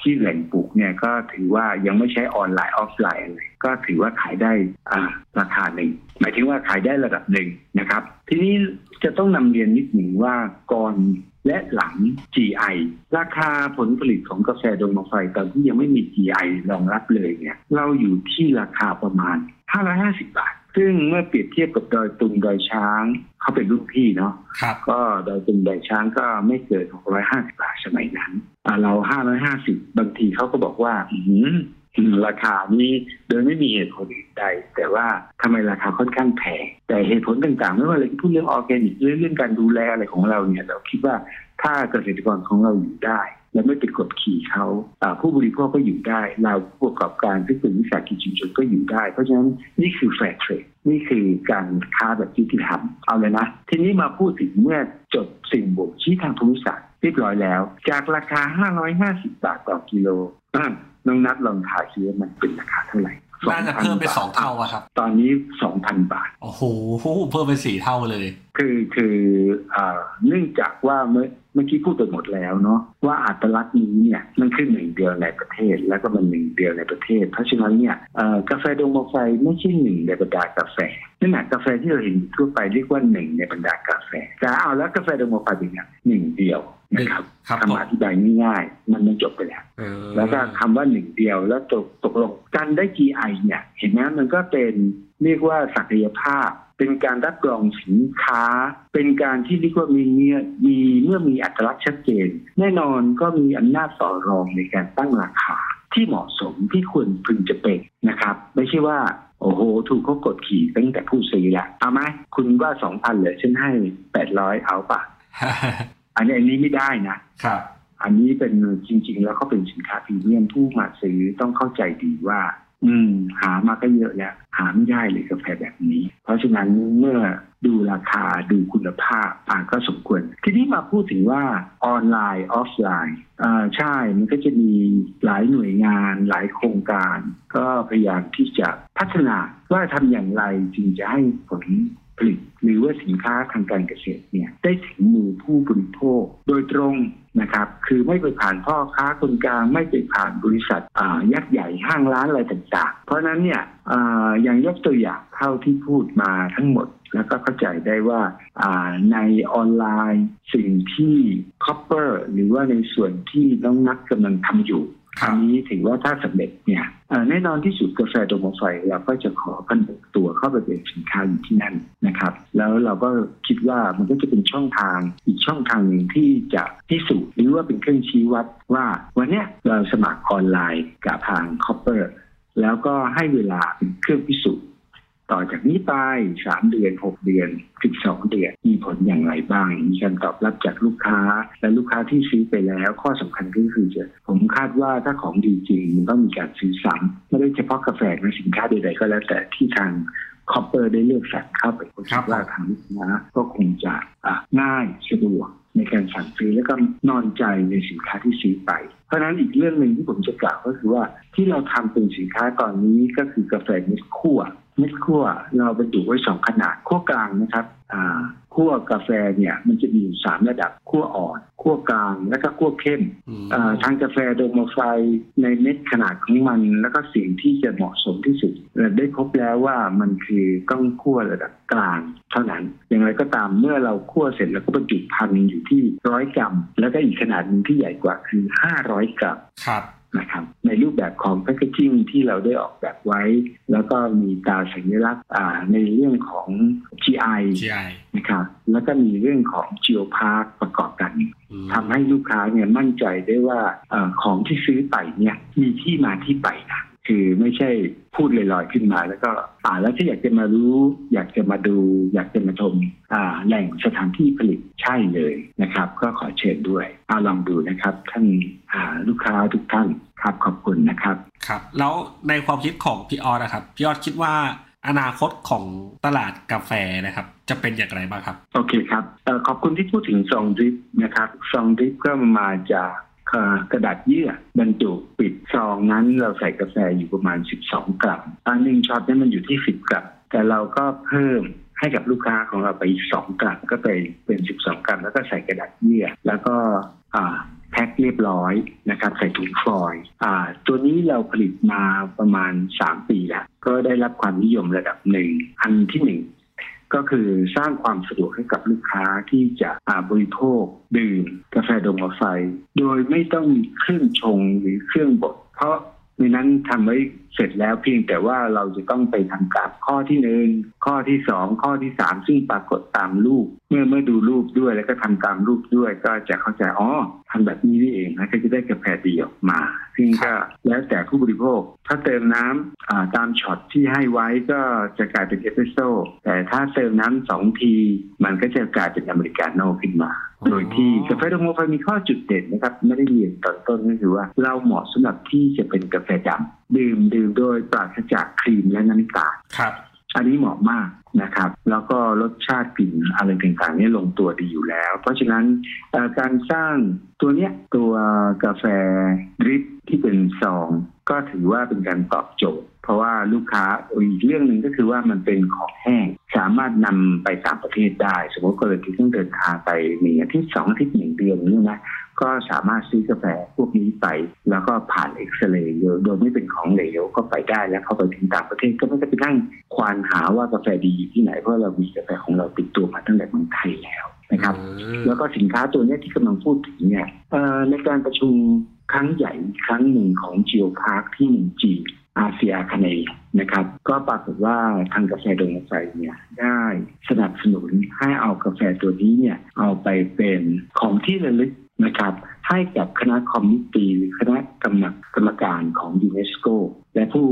ที่แหล่งปลูกเนี่ยก็ถือว่ายังไม่ใช้ออนไลน์ออฟไลน์อะไรก็ถือว่าขายได้อ่าราคาหนึ่งหมายถึงว่าขายได้ระดับหนึ่งนะครับ ทีนี้จะต้องนำเรียนนิดหนึ่งว่าก่อน และหลัง GI ราคาผลผลิตของกาแฟดงมะไฟตอนที่ยังไม่มี GI รองรับเลยเนี่ยเราอยู่ที่ราคาประมาณ 550 บาท ซึ่งเมื่อเปรียบเทียบกับดอยตุงดอยช้างเขาเป็นรุ่นพี่เนาะก็ดอยตุงดอยช้างก็ไม่เกิน 650 บาทสมัยนั้นอ่าเรา 550 บางทีเขาก็บอกว่าอืราคานี้โดยไม่มีเหตุผลใด แต่ว่าทำไมราคาค่อนข้างแพงแต่เหตุผลต่างๆ ไม่ว่าอะไรที่พูดเรื่องออร์แกนิกเรื่องการดูแลอะไรของเราเนี่ย เราคิดว่าถ้าเกษตรกรของเราอยู่ได้ และไม่ไปกดขี่เขาผู้บริโภคก็อยู่ได้ เราผู้ประกอบการที่เป็นวิสาหกิจชุมชนก็อยู่ได้ เพราะฉะนั้นนี่คือ fair trade นี่คือการค้าแบบยุติธรรมเอาเลยนะ ทีนี้มาพูดถึงเมื่อจบสิ่งบ่งชี้ทางภูมิศาสตร์เรียบร้อยแล้ว จากราคา 550 บาทต่อกิโล น้องนัทลองทายซิว่ามันเป็นราคาเท่าไหร่น่าจะเพิ่มไป2,000สองเท่าอะครับ ตอนนี้2,000บาท โอ้โห เพิ่มไปสี่เท่าเลย คือคืออ่าเนื่องจากว่าเมื่อเมื่อกี้พูดไปหมดแล้วเนาะว่าอัตลักษณ์นี้เนี่ยมันคือหนึ่งเดียวในประเทศ แล้วก็มันหนึ่งเดียวในประเทศ เพราะฉะนั้นเนี่ยเอ่อกาแฟดงมะไฟไม่ใช่หนึ่งในบรรดากาแฟนั่นแหละกาแฟที่เราเห็นทั่วไปเรียกว่าหนึ่งในบรรดากาแฟแต่เอาแล้วกาแฟดงมะไฟเป็นไงหนึ่งเดียว นะครับครับผมคำอธิบายง่ายๆมันมันจบไปแล้วเออแล้วก็คำว่าหนึ่งเดียวแล้วตกตกลงการได้ GI เนี่ย เห็นไหมมันก็เป็นเรียกว่าศักยภาพ เป็นการรับรองสินค้า เป็นการที่เรียกว่ามีเมียมีเมื่อมีอัตลักษณ์ชัดเจน แน่นอนก็มีอำนาจต่อรองในการตั้งราคาที่เหมาะสมที่ควรพึงจะเป็นนะครับ ไม่ใช่ว่าโอ้โห ถูกเขากดขี่ตั้งแต่ผู้ซื้อละเอาไหมคุณว่าสองพันเหลือฉันให้แปดร้อยเอาปะ อันนี้อันนี้ไม่ได้นะครับอันนี้เป็นจริง ๆ แล้วเขาเป็นสินค้าพรีเมียมผู้มาซื้อต้องเข้าใจดีว่า อืม หามาก็เยอะแล้ว หาไม่ได้เลยกาแฟแบบนี้ เพราะฉะนั้นเมื่อดูราคาดูคุณภาพอ่าก็สมควร ทีนี้มาพูดถึงว่าออนไลน์ ออฟไลน์อ่าใช่มันก็จะมีหลายหน่วยงาน หลายโครงการ ก็พยายามที่จะพัฒนาว่าทำอย่างไรจึงจะให้ผล ผลิต หรือว่าสินค้าทางการเกษตรเนี่ยได้ถึงมือผู้บริโภคโดยตรงนะครับคือไม่ไปผ่านพ่อค้าคนกลางไม่ไปผ่านบริษัทยักษ์ใหญ่ห้างร้านอะไรต่างๆ เพราะนั้นเนี่ยอย่างยกตัวอย่างเท่าที่พูดมาทั้งหมด แล้วก็เข้าใจได้ว่าในออนไลน์สิ่งที่ Cropper หรือว่าในส่วนที่น้องนัทกำลังทำอยู่ คราวนี้ถือว่าถ้าสำเร็จเนี่ยแน่นอนที่สุดกาแฟดงมะไฟเราก็จะขอผันตัวเข้าไปเป็นสินค้าอยู่ที่นั่นนะครับ แล้วเราก็คิดว่ามันก็จะเป็นช่องทางอีกช่องทางหนึ่งที่จะพิสูจน์หรือว่าเป็นเครื่องชี้วัดว่าวันนี้เราสมัครออนไลน์กับทาง Cropperแล้วก็ให้เวลาเป็นเครื่องพิสูจน์ ต่อจากนี้ไปสามเดือนหกเดือนสิบสองเดือนมีผลอย่างไรบ้าง มีการตอบรับจากลูกค้า และลูกค้าที่ซื้อไปแล้ว ข้อสำคัญก็คือจะผมคาดว่าถ้าของดีจริงมันต้องมีการซื้อซ้ำไม่ได้เฉพาะกาแฟหรือสินค้าใดๆก็แล้วแต่ที่ทาง Cropper ได้เลือกสั่งเข้าไปผมคิดว่าทางลูกค้าก็คงจะง่ายสะดวกในการสั่งซื้อแล้วก็นอนใจในสินค้าที่ซื้อไป เพราะนั้นอีกเรื่องหนึ่งที่ผมจะกล่าวก็คือว่าที่เราทำเป็นสินค้าตอนนี้ก็คือกาแฟเม็ดคั่ว เม็ดคั่วเราบรรจุไว้สองขนาดคั่วกลางนะครับคั่วกาแฟเนี่ยมันจะมีสามระดับคั่วอ่อนคั่วกลางแล้วก็คั่วเข้มทางกาแฟโดมไฟในเม็ดขนาดของมัน แล้วก็สิ่งที่จะเหมาะสมที่สุดได้พบแล้วว่ามันคือต้องคั่วระดับกลางเท่านั้น อย่างไรก็ตามเมื่อเราคั่วเสร็จแล้วก็บรรจุพันอยู่ที่ร้อยกรัม แล้วก็อีกขนาดนึงที่ใหญ่กว่าคือห้าร้อยกรัมครับ นะครับในรูปแบบของแพคเกจิ้งที่เราได้ออกแบบไว้ แล้วก็มีตาสัญลักษณ์ในเรื่องของ GI, GI นะครับแล้วก็มีเรื่องของ Geopark ประกอบกันทำให้ลูกค้าเนี่ยมั่นใจได้ว่าอของที่ซื้อไปเนี่ยมีที่มาที่ไปนะ คือไม่ใช่พูดลอยๆขึ้นมา แล้วก็อ่าแล้วถ้าอยากจะมารู้ อยากจะมาดู อยากจะมาชมอ่าแหล่งสถานที่ผลิตใช่เลยนะครับ ก็ขอเชิญด้วยอาลองดูนะครับ ท่านลูกค้าทุกท่านครับขอบคุณนะครับครับ แล้วในความคิดของพี่ออสนะครับพี่ออสคิดว่าอนาคตของตลาดกาแฟนะครับ จะเป็นอย่างไรบ้างครับ โอเคครับอขอบคุณที่พูดถึงซองดริปนะครับซองดริปก็มาจาก กระดาษเยื่อบรรจุปิดซองนั้นเราใส่กาแฟอยู่ประมาณ 12 กรัมอันหนึ่งช็อตนี่มันอยู่ที่ 10 กรัม แต่เราก็เพิ่มให้กับลูกค้าของเราไปอีก2กรัมก็ไปเป็น 12 กรัม แล้วก็ใส่กระดาษเยื่อ แล้วก็แพ็คเรียบร้อยนะครับ ใส่ถุงฟอยล์ตัวนี้เราผลิตมาประมาณ 3 ปีแล้ว ก็ได้รับความนิยมระดับหนึ่งอันที่หนึ่ง ก็คือสร้างความสะดวกให้กับลูกค้าที่จะบริโภค ดื่ม กาแฟดงกาไฟ โดยไม่ต้องมีเครื่องชงหรือเครื่องบดเพราะในนั้นทำไว้ เสร็จแล้วเพียงแต่ว่าเราจะต้องไปทำกับข้อที่หนึ่งข้อที่สองข้อที่สามซึ่งปรากฏตามรูป เมื่อเมื่อดูรูปด้วยแล้วก็ทำตามรูปด้วย ก็จะเข้าใจอ๋อทำแบบนี้นี่เองนะก็จะได้กาแฟดีออกมา ซึ่งก็แล้วแต่ผู้บริโภค ถ้าเติมน้ำตามช็อตที่ให้ไว้ก็จะกลายเป็นเอสเปรสโซ่แต่ถ้าเติมน้ำสองที มันก็จะกลายเป็นอเมริกาโน่ขึ้นมา โดยที่กาแฟดงโมไฟมีข้อจุดเด่นนะครับ ไม่ได้เรียนตอนต้นก็คือว่าเราเหมาะสำหรับที่จะเป็นกาแฟดำ ดื่มดื่มโดยปราศจากครีมและน้ำตาลครับ อันนี้เหมาะมากนะครับ แล้วก็รสชาติกลิ่นอะไรต่างๆนี่ลงตัวดีอยู่แล้ว เพราะฉะนั้นการสร้างตัวเนี้ยตัวกาแฟดริปที่เป็นซองก็ถือว่าเป็นการตอบโจทย์ เพราะว่าลูกค้าอีกเรื่องหนึ่งก็คือว่ามันเป็นของแห้งสามารถนำไปต่างประเทศได้ สมมติกรณีที่ต้องเดินทางไปหนึ่งอาทิตย์สองอาทิตย์หนึ่งเดือนนี่นะ ก็สามารถซื้อกาแฟพวกนี้ไป แล้วก็ผ่านเอ็กซเรย์โดยไม่เป็นของเหลวก็ไปได้แล้วเข้าไปถึงต่างประเทศก็ไม่ต้องไปนั่งควานหาว่ากาแฟดีที่ไหนเพราะเรามีกาแฟของเราติดตัวมาตั้งแต่เมืองไทยแล้วนะครับ แล้วก็สินค้าตัวนี้ที่กำลังพูดถึงเนี่ยในการประชุมครั้งใหญ่ครั้งหนึ่งของ geopark ที่เมืองจีอาเซียคเนนะครับ ก็ปรากฏว่าทางกาแฟดงมะไฟเนี่ยได้สนับสนุนให้เอากาแฟตัวนี้เนี่ยเอาไปเป็นของที่ระลึก นะครับให้กับคณะ committee หรือคณะกรรมกรรมการของยูเนสโกและผู้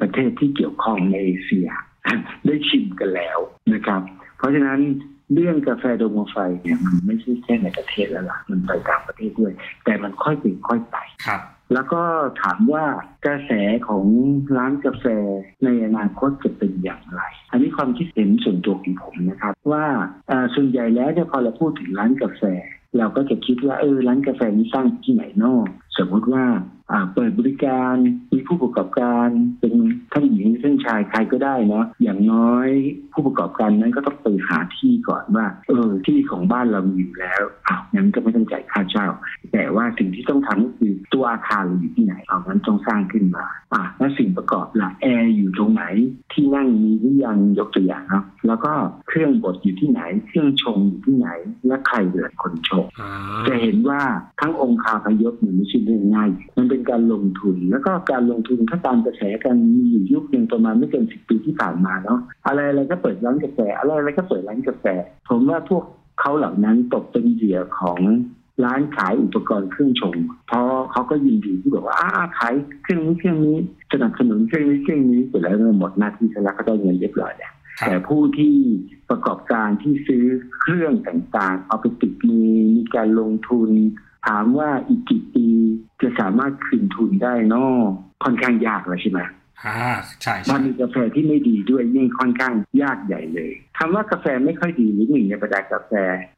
ประเทศที่เกี่ยวข้องในเอเชีย ได้ชิมกันแล้วนะครับ เพราะฉะนั้นเรื่องกาแฟดงมะไฟเนี่ยมันไม่ใช่แค่ในประเทศแล้วล่ะมันไปต่างประเทศด้วย แต่มันค่อยเป็นค่อยไปครับ แล้วก็ถามว่ากระแสของร้านกาแฟในอนาคตจะเป็นอย่างไร อันนี้ความคิดเห็นส่วนตัวของผมนะครับ ว่าส่วนใหญ่แล้วเนี่ยพอเราพูดถึงร้านกาแฟ เราก็จะคิดว่าเออร้านกาแฟนี้สร้างที่ไหนนอกสมมุติว่าอ่าเปิดบริการมีผู้ประกอบการเป็นท่านหญิงท่านชายใครก็ได้เนาะอย่างน้อยผู้ประกอบการนั้นก็ต้องไปหาที่ก่อนว่า เออที่ของบ้านเรามีอยู่แล้วอ้าวงั้นก็ไม่ต้องจ่ายค่าเช่า แต่ว่าสิ่งที่ต้องทำก็คือตัวอาคารเราอยู่ที่ไหนเอางั้นต้องสร้างขึ้นมาอะแล้วสิ่งประกอบล่ะแอร์อยู่ตรงไหนที่นั่งมีหรือยังยกตัวอย่างเนาะแล้วก็เครื่องบดอยู่ที่ไหน เครื่องชงอยู่ที่ไหน และใครเดือดคนชงอ่าจะเห็นว่าทั้งองค์คาพยพมันไม่ใช่เรื่องง่ายมันเป็นการลงทุน แล้วก็การลงทุนถ้าตามกระแสกันมีอยู่ยุคหนึ่งประมาณไม่เกินสิบปีที่ผ่านมาเนาะอะไรอะไรก็เปิดร้านกาแฟอะไรอะไรก็เปิดร้านกาแฟผมว่าพวกเขาเหล่านั้นตกเป็นเหยื่อของร้านขายอุปกรณ์เครื่องชง เพราะเขาก็ยินดีที่บอกว่าอ้าขายเครื่องนี้เครื่องนี้สนับสนุนเครื่องนี้เครื่องนี้เสร็จแล้วเนี่ยหมดหน้าที่เสร็จแล้วก็ได้เงินเรียบร้อยแล้วครับแต่ผู้ที่ประกอบการที่ซื้อเครื่องต่างๆ เอาไปติดมือมีการลงทุน ถามว่าอีกกี่ปีจะสามารถคืนทุนได้เนอะค่อนข้างยากเลยใช่ไหมอ่าใช่ถ้าใช่มีกาแฟที่ไม่ดีด้วยยิ่งค่อนข้างยากใหญ่เลย คำว่ากาแฟไม่ค่อยดีหรือหนึ่งในบรรดากาแฟ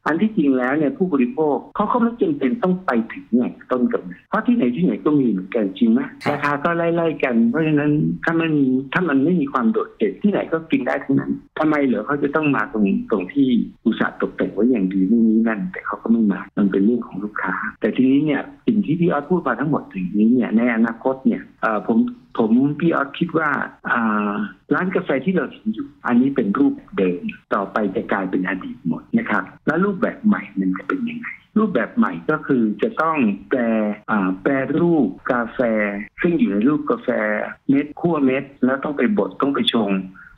อันที่จริงแล้วเนี่ยผู้บริโภคเขาก็ไม่จำเป็นต้องไปถึงแหล่งต้นกำเนิดเพราะที่ไหนที่ไหนก็มีเหมือนกันจริงไหมราคาก็ไล่ๆกัน เพราะฉะนั้นถ้ามันถ้ามันไม่มีความโดดเด่นที่ไหนก็กินได้ทั้งนั้นทำไมเหรอเขาจะต้องมาตรงตรงที่อุตสาห์ตกแต่งไว้อย่างดีนู่นนี่นั่น แต่เขาก็ไม่มามันเป็นเรื่องของลูกค้า แต่ทีนี้เนี่ยสิ่งที่พี่ออสพูดมาทั้งหมดถึงนี้เนี่ยในอนาคตเนี่ยเอ่อผมผมพี่ออสคิดว่าอ่าร้านกาแฟที่เราเห็นอยู่อันนี้เป็นรูปแบบเดิมต่อไปจะกลายเป็นอดีตหมดนะครับ แล้วรูปแบบใหม่มันจะเป็นยังไงรูปแบบใหม่ก็คือจะต้องแปลอ่าแปลรูปกาแฟ ซึ่งอยู่ในรูปกาแฟเม็ดคั่วเม็ด แล้วต้องไปบดต้องไปชง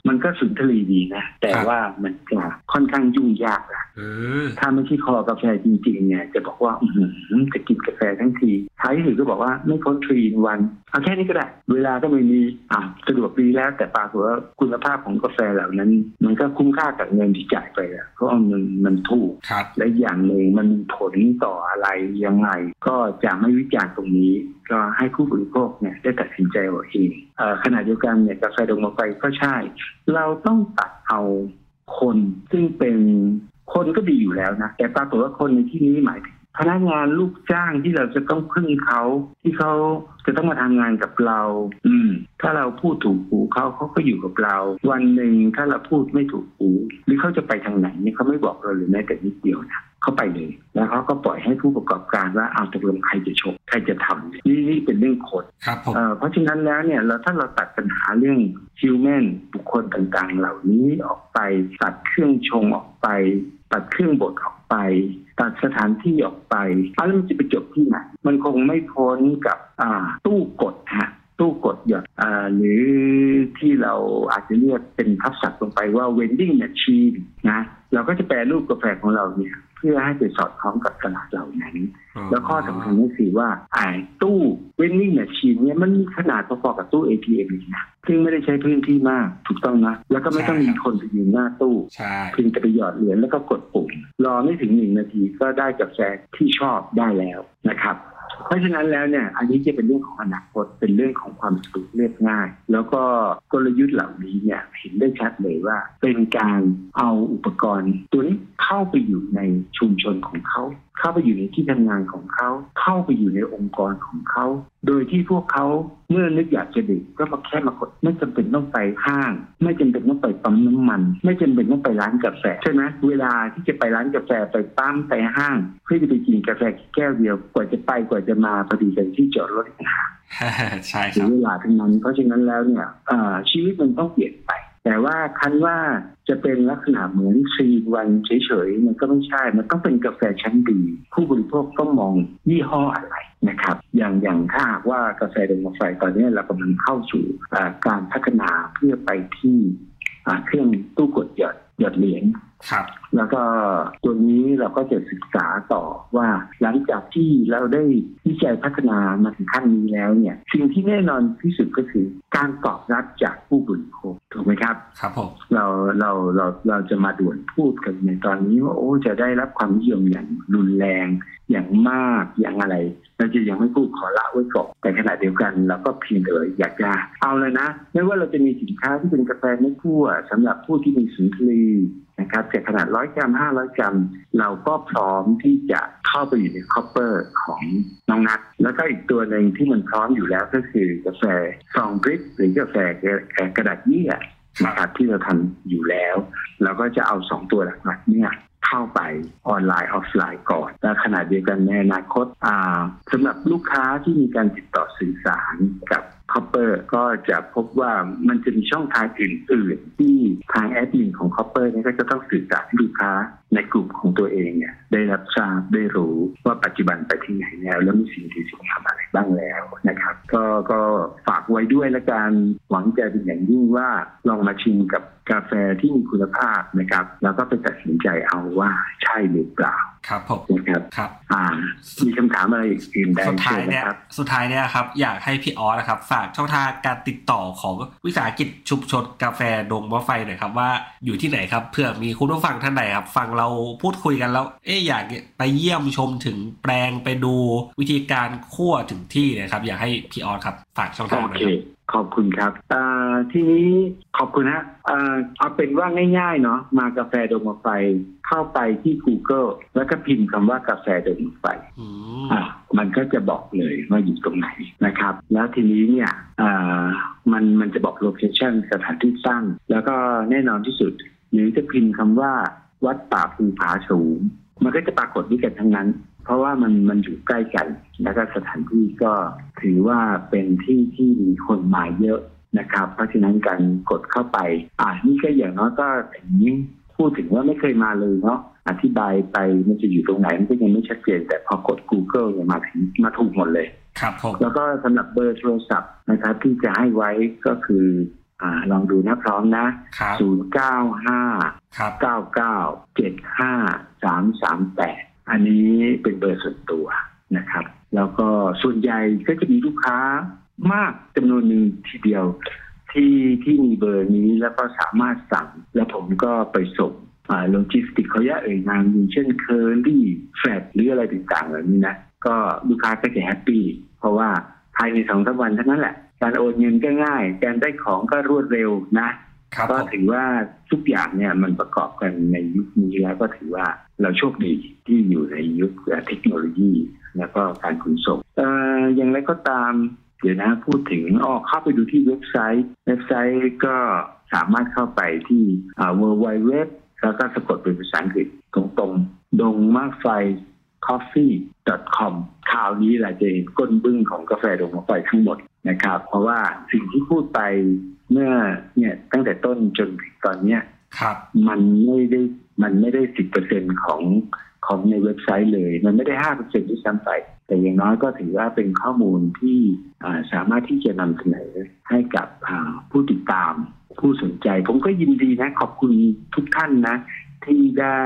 มันก็สุนทรีดีนะ แต่ว่ามันจะค่อนข้างยุ่งยากอะเออถ้าไม่ใช่คอกาแฟจริง ๆ เนี่ย จะบอกว่าอือหือจะกินกาแฟทั้งทีท้ายที่สุดก็บอกว่าไม่พ้นทรีนวันเอาแค่นี้ก็ได้ เวลาก็ไม่มีอะสะดวกดีแล้ว แต่ปรากฏว่าคุณภาพของกาแฟเหล่านั้น มันก็คุ้มค่ากับเงินที่จ่ายไปอะเพราะว่ามันมันถูกครับและอย่างหนึ่งมันมีผลต่ออะไรยังไง ก็จะไม่วิจารณ์ตรงนี้ ก็ให้ผู้บริโภคเนี่ยได้ตัดสินใจเอาเองขณะเดียวกันเนี่ยกาแฟดงมาไฟก็ใช่ เราต้องตัดเอาคนซึ่งเป็นคนก็ดีอยู่แล้วนะ แต่ปรากฏว่าคนในที่นี้หมายถึงพนักงานลูกจ้างที่เราจะต้องพึ่งเขา ที่เขาจะต้องมาทำงานกับเรา อืม ถ้าเราพูดถูกหูเขาเขาก็อยู่กับเรา วันหนึ่งถ้าเราพูดไม่ถูกหูหรือเขาจะไปทางไหนเนี่ยเขาไม่บอกเราเลยแม้แต่นิดเดียวนะ เขาไปเลยแล้วเขาก็ปล่อยให้ผู้ประกอบการว่าเอาตกลงใครจะชกใครจะทำนี่นี่เป็นเรื่องคนครับผมเอ่อเพราะฉะนั้นแล้วเนี่ยเราถ้าเราตัดปัญหาเรื่องฮิวแมนบุคคลต่างๆ เหล่านี้ออกไปตัดเครื่องชงออกไป ตัดเครื่องบดออกไป ตัดสถานที่ออกไปเอาแล้วมันจะไปจบที่ไหนมันคงไม่พ้นกับอ่าตู้กดฮะตู้กดหยดอ่าหรือที่เราอาจจะเรียกเป็นทับศัพท์ลงไปว่า vending machine นะเราก็จะแปลรูปกาแฟของเราเนี่ยเพื่อให้ไปสอดคล้องกับตลาดเหล่านั้น แล้วข้อสำคัญก็คือว่าไอ้ตู้เวนนิ่งแมชชีนเนี่ยมันมีขนาดพอๆกับตู้ ATM อีกนะซึ่งไม่ได้ใช้พื้นที่มากถูกต้องนะ แล้วก็ไม่ต้องมีคนไปยืนหน้าตู้ใช่เพียงแต่ไปหยอดเหรียญแล้วก็กดปุ่มรอไม่ถึงหนึ่งนาทีก็ได้กาแฟที่ชอบได้แล้วนะครับเพราะฉะนั้นแล้วเนี่ยอันนี้จะเป็นเรื่องของอนาคตเป็นเรื่องของความสะดวกเรียบง่าย แล้วก็กลยุทธ์เหล่านี้เนี่ยเห็ นได้ชัดเลยว่า เป็นการเอาอุปกรณ์ตัวนี้เข้าไปอยู่ในชุมชนของเขา เข้าไปอยู่ในที่ทำงานของเขา เข้าไปอยู่ในองค์กรของเขา โดยที่พวกเขาเมื่อนึกอยากจะดื่มก็มาแค่มากดไม่จำเป็นต้องไปห้าง ไม่จำเป็นต้องไปปั๊มน้ำมัน ไม่จำเป็นต้องไปร้านกาแฟใช่ไหมเวลาที่จะไปร้านกาแฟไปปั๊มไปห้าง เพื่อจะไปกินกาแฟแก้วเดียวกว่าจะไปกว่าจะมาพอดีกันที่จอดรถอีก ใช่ครับเวลาทั้งนั้น เพราะฉะนั้นแล้วเนี่ยชีวิตมันต้องเปลี่ยนไป แต่ว่าคันว่าจะเป็นลักษณะเหมือนซีวันเฉยๆ มันก็ไม่ใช่ มันต้องเป็นกาแฟชั้นดี ผู้บริโภคต้องมองยี่ห้ออะไรนะครับ อย่างอย่างถ้าว่ากาแฟเดนมาไฟตอนนี้เรากำลังเข้าสู่การพัฒนาเพื่อไปที่เครื่องตู้กดหยอดหยอดเหรียญ ครับแล้วก็ตัวนี้เราก็จะศึกษาต่อว่าหลังจากที่เราได้วิจัยพัฒนามาถึงขั้นนี้แล้วเนี่ย สิ่งที่แน่นอนที่สุดก็คือการตอบรับจากผู้บริโภคถูกไหมครับ ครับผมเราเราเราเราจะมาด่วนพูดกันในตอนนี้ว่าโอ้จะได้รับความนิยมอย่างรุนแรงอย่างมากอย่างอะไรเราจะยังไม่พูดขอละไว้ก่อนแต่ขณะเดียวกันเราก็เพียงแต่อยากจะเอาเลยนะ ไม่ว่าเราจะมีสินค้าที่เป็นกาแฟเม็ดคั่วสำหรับผู้ที่มีสุนทรีย์ นะครับจากขนาดร้อยกรัมห้าร้อยกรัม เราก็พร้อมที่จะเข้าไปอยู่ใน Cropper ของน้องนัทแล้วก็อีกตัวหนึ่งที่มันพร้อมอยู่แล้วก็คือกาแฟซอง drip หรือกาแฟกระดาษเยี่ยนะครับที่เราทำอยู่แล้ว เราก็จะเอาสองตัวหลักๆเนี่ยเข้าไปออนไลน์ออฟไลน์ก่อนและขณะเดียวกันในอนาคตสำหรับลูกค้าที่มีการติดต่อสื่อสารกับ Cropper ก็จะพบว่ามันจะมีช่องทางอื่นๆที่ทางแอดมินของ Cropper นี่ก็จะต้องสื่อสารลูกค้าในกลุ่มของตัวเองเนี่ยได้รับทราบได้รู้ว่าปัจจุบันไปที่ไหนแล้ว แล้วมีสิ่งที่สิ่งทำอะไรบ้างแล้วนะครับ ก็ก็ฝากไว้ด้วยและการหวังใจเป็นอย่างยิ่งว่าลองมาชิมกับกาแฟที่มีคุณภาพนะครับ แล้วก็ไปตัดสินใจเอาว่าใช่หรือเปล่าครับผมนะครับครับ อ่า มีคำถามอะไรอื่นใดสุดท้ายเนี่ยสุดท้ายเนี่ยครับ อยากให้พี่ออสนะครับ ฝากช่องทางการติดต่อของวิสาหกิจชุมชนกาแฟดงมะไฟหน่อยครับว่าอยู่ที่ไหนครับเพื่อมีคุณผู้ฟังท่านไหนครับ ฟังเราพูดคุยกันแล้ว เอ๊อยากไปเยี่ยมชมถึงแปลงไปดูวิธีการคั่วถึงที่นะครับ อยากให้พี่ออสครับฝากช่องทางหน่อยครับขอบคุณครับทีนี้ขอบคุณนะเอาเป็นว่าง่ายๆเนาะมากาแฟดมไฟเข้าไปที่ Google แล้วก็พิมพ์คำว่ากาแฟดมไฟอ่ามันก็จะบอกเลยว่าอยู่ตรงไหนนะครับ แล้วทีนี้เนี่ยมันมันจะบอกโลเคชันสถานที่ตั้งแล้วก็แน่นอนที่สุด หรือจะพิมพ์คำว่า วัดป่าภูผาสูง มันก็จะปรากฏด้วยกันทั้งนั้น เพราะว่ามันมันอยู่ใกล้กันแล้วก็สถานที่ก็ถือว่าเป็นที่ที่มีคนมาเยอะนะครับ เพราะฉะนั้นการกดเข้าไป อ่านี่ก็อย่างน้อยก็ถึงพูดถึงว่าไม่เคยมาเลยเนาะอธิบายไปมันจะอยู่ตรงไหนมันก็ยังไม่ชัดเจนแต่พอกด Google เนี่ยมาถึงมาถูกหมดเลย ครับผมแล้วก็สำหรับเบอร์โทรศัพท์นะครับที่จะให้ไว้ก็คือ อ่าลองดูนะพร้อมนะศูนย์เก้าห้าเก้าเก้าเจ็ดห้าสามสามแปดอันนี้เป็นเบอร์ส่วนตัวนะครับ แล้วก็ส่วนใหญ่ก็จะมีลูกค้ามากจำนวนหนึ่งทีเดียว ที่ที่มีเบอร์นี้แล้วก็สามารถสั่ง แล้วผมก็ไปส่งโลจิสติกเขาแยกเอ่ยนามเช่น Kerry Flash หรืออะไรต่างๆเหล่านี้นะ ก็ลูกค้าก็จะ happy เพราะว่าภายในสองสามวันเท่านั้นแหละ การโอนเงินก็ง่าย การได้ของก็รวดเร็วนะก็ถือว่าทุกอย่างเนี่ยมันประกอบกันในยุคนี้แล้วก็ถือว่าเราโชคดีที่อยู่ในยุคเทคโนโลยี แล้วก็การขนส่งเอ่ออย่างไรก็ตามเดี๋ยวนะพูดถึงอ๋อเข้าไปดูที่เว็บไซต์ เว็บไซต์ก็สามารถเข้าไปที่ w w w แล้วก็สะกดเป็นภาษาอังกฤษตรงๆ ดงมากไฟ coffee.com ข่าวนี้แหละจะเห็นก้นบึ้งของกาแฟดงมากไฟทั้งหมด นะครับ เพราะว่าสิ่งที่พูดไปเมื่อเนี่ยตั้งแต่ต้นจนถึงตอนเนี้ยครับมันไม่ได้มันไม่ได้สิบเปอร์เซ็นของของในเว็บไซต์เลย มันไม่ได้ห้าเปอร์เซ็นที่ซ้ำไป แต่อย่างน้อยก็ถือว่าเป็นข้อมูลที่สามารถที่จะนำเสนอให้กับผู้ติดตามผู้สนใจ ผมก็ยินดีนะขอบคุณทุกท่านนะ ที่ได้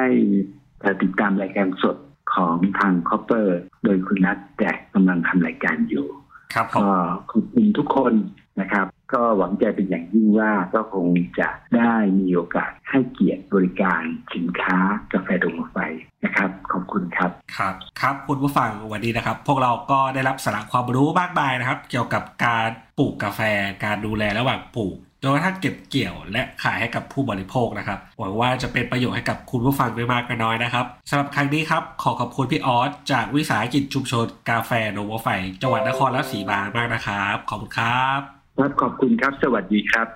ติดตามรายการสดของทางคอปเปอร์ โดยคุณนัทแจกกำลังทำรายการอยู่ ครับก็ขอบคุณทุกคนนะครับ ก็หวังใจเป็นอย่างยิ่งว่าก็คงจะได้มีโอกาสให้เกียรติบริการสินค้ากาแฟดงไฟนะครับ ขอบคุณครับครับ ครับคุณผู้ฟังวันนี้นะครับ พวกเราก็ได้รับสาระความรู้มากมายนะครับ เกี่ยวกับการปลูกกาแฟการดูแลระหว่างปลูก จนกระทั่งเก็บเกี่ยวและขายให้กับผู้บริโภคนะครับหวังว่าจะเป็นประโยชน์ให้กับคุณผู้ฟังไม่มากก็น้อยนะครับสำหรับครั้งนี้ครับขอขอบคุณพี่ออสจากวิสาหกิจชุมชนกาแฟโนโวไฟจังหวัดนครราชสีมามากนะครับ ขอบคุณครับครับขอบคุณครับ สวัสดีครับ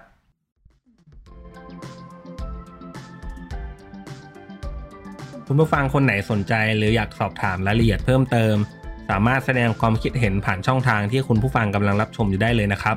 คุณผู้ฟังคนไหนสนใจหรืออยากสอบถามรายละเอียดเพิ่มเติม สามารถแสดงความคิดเห็นผ่านช่องทางที่คุณผู้ฟังกำลังรับชมอยู่ได้เลยนะครับ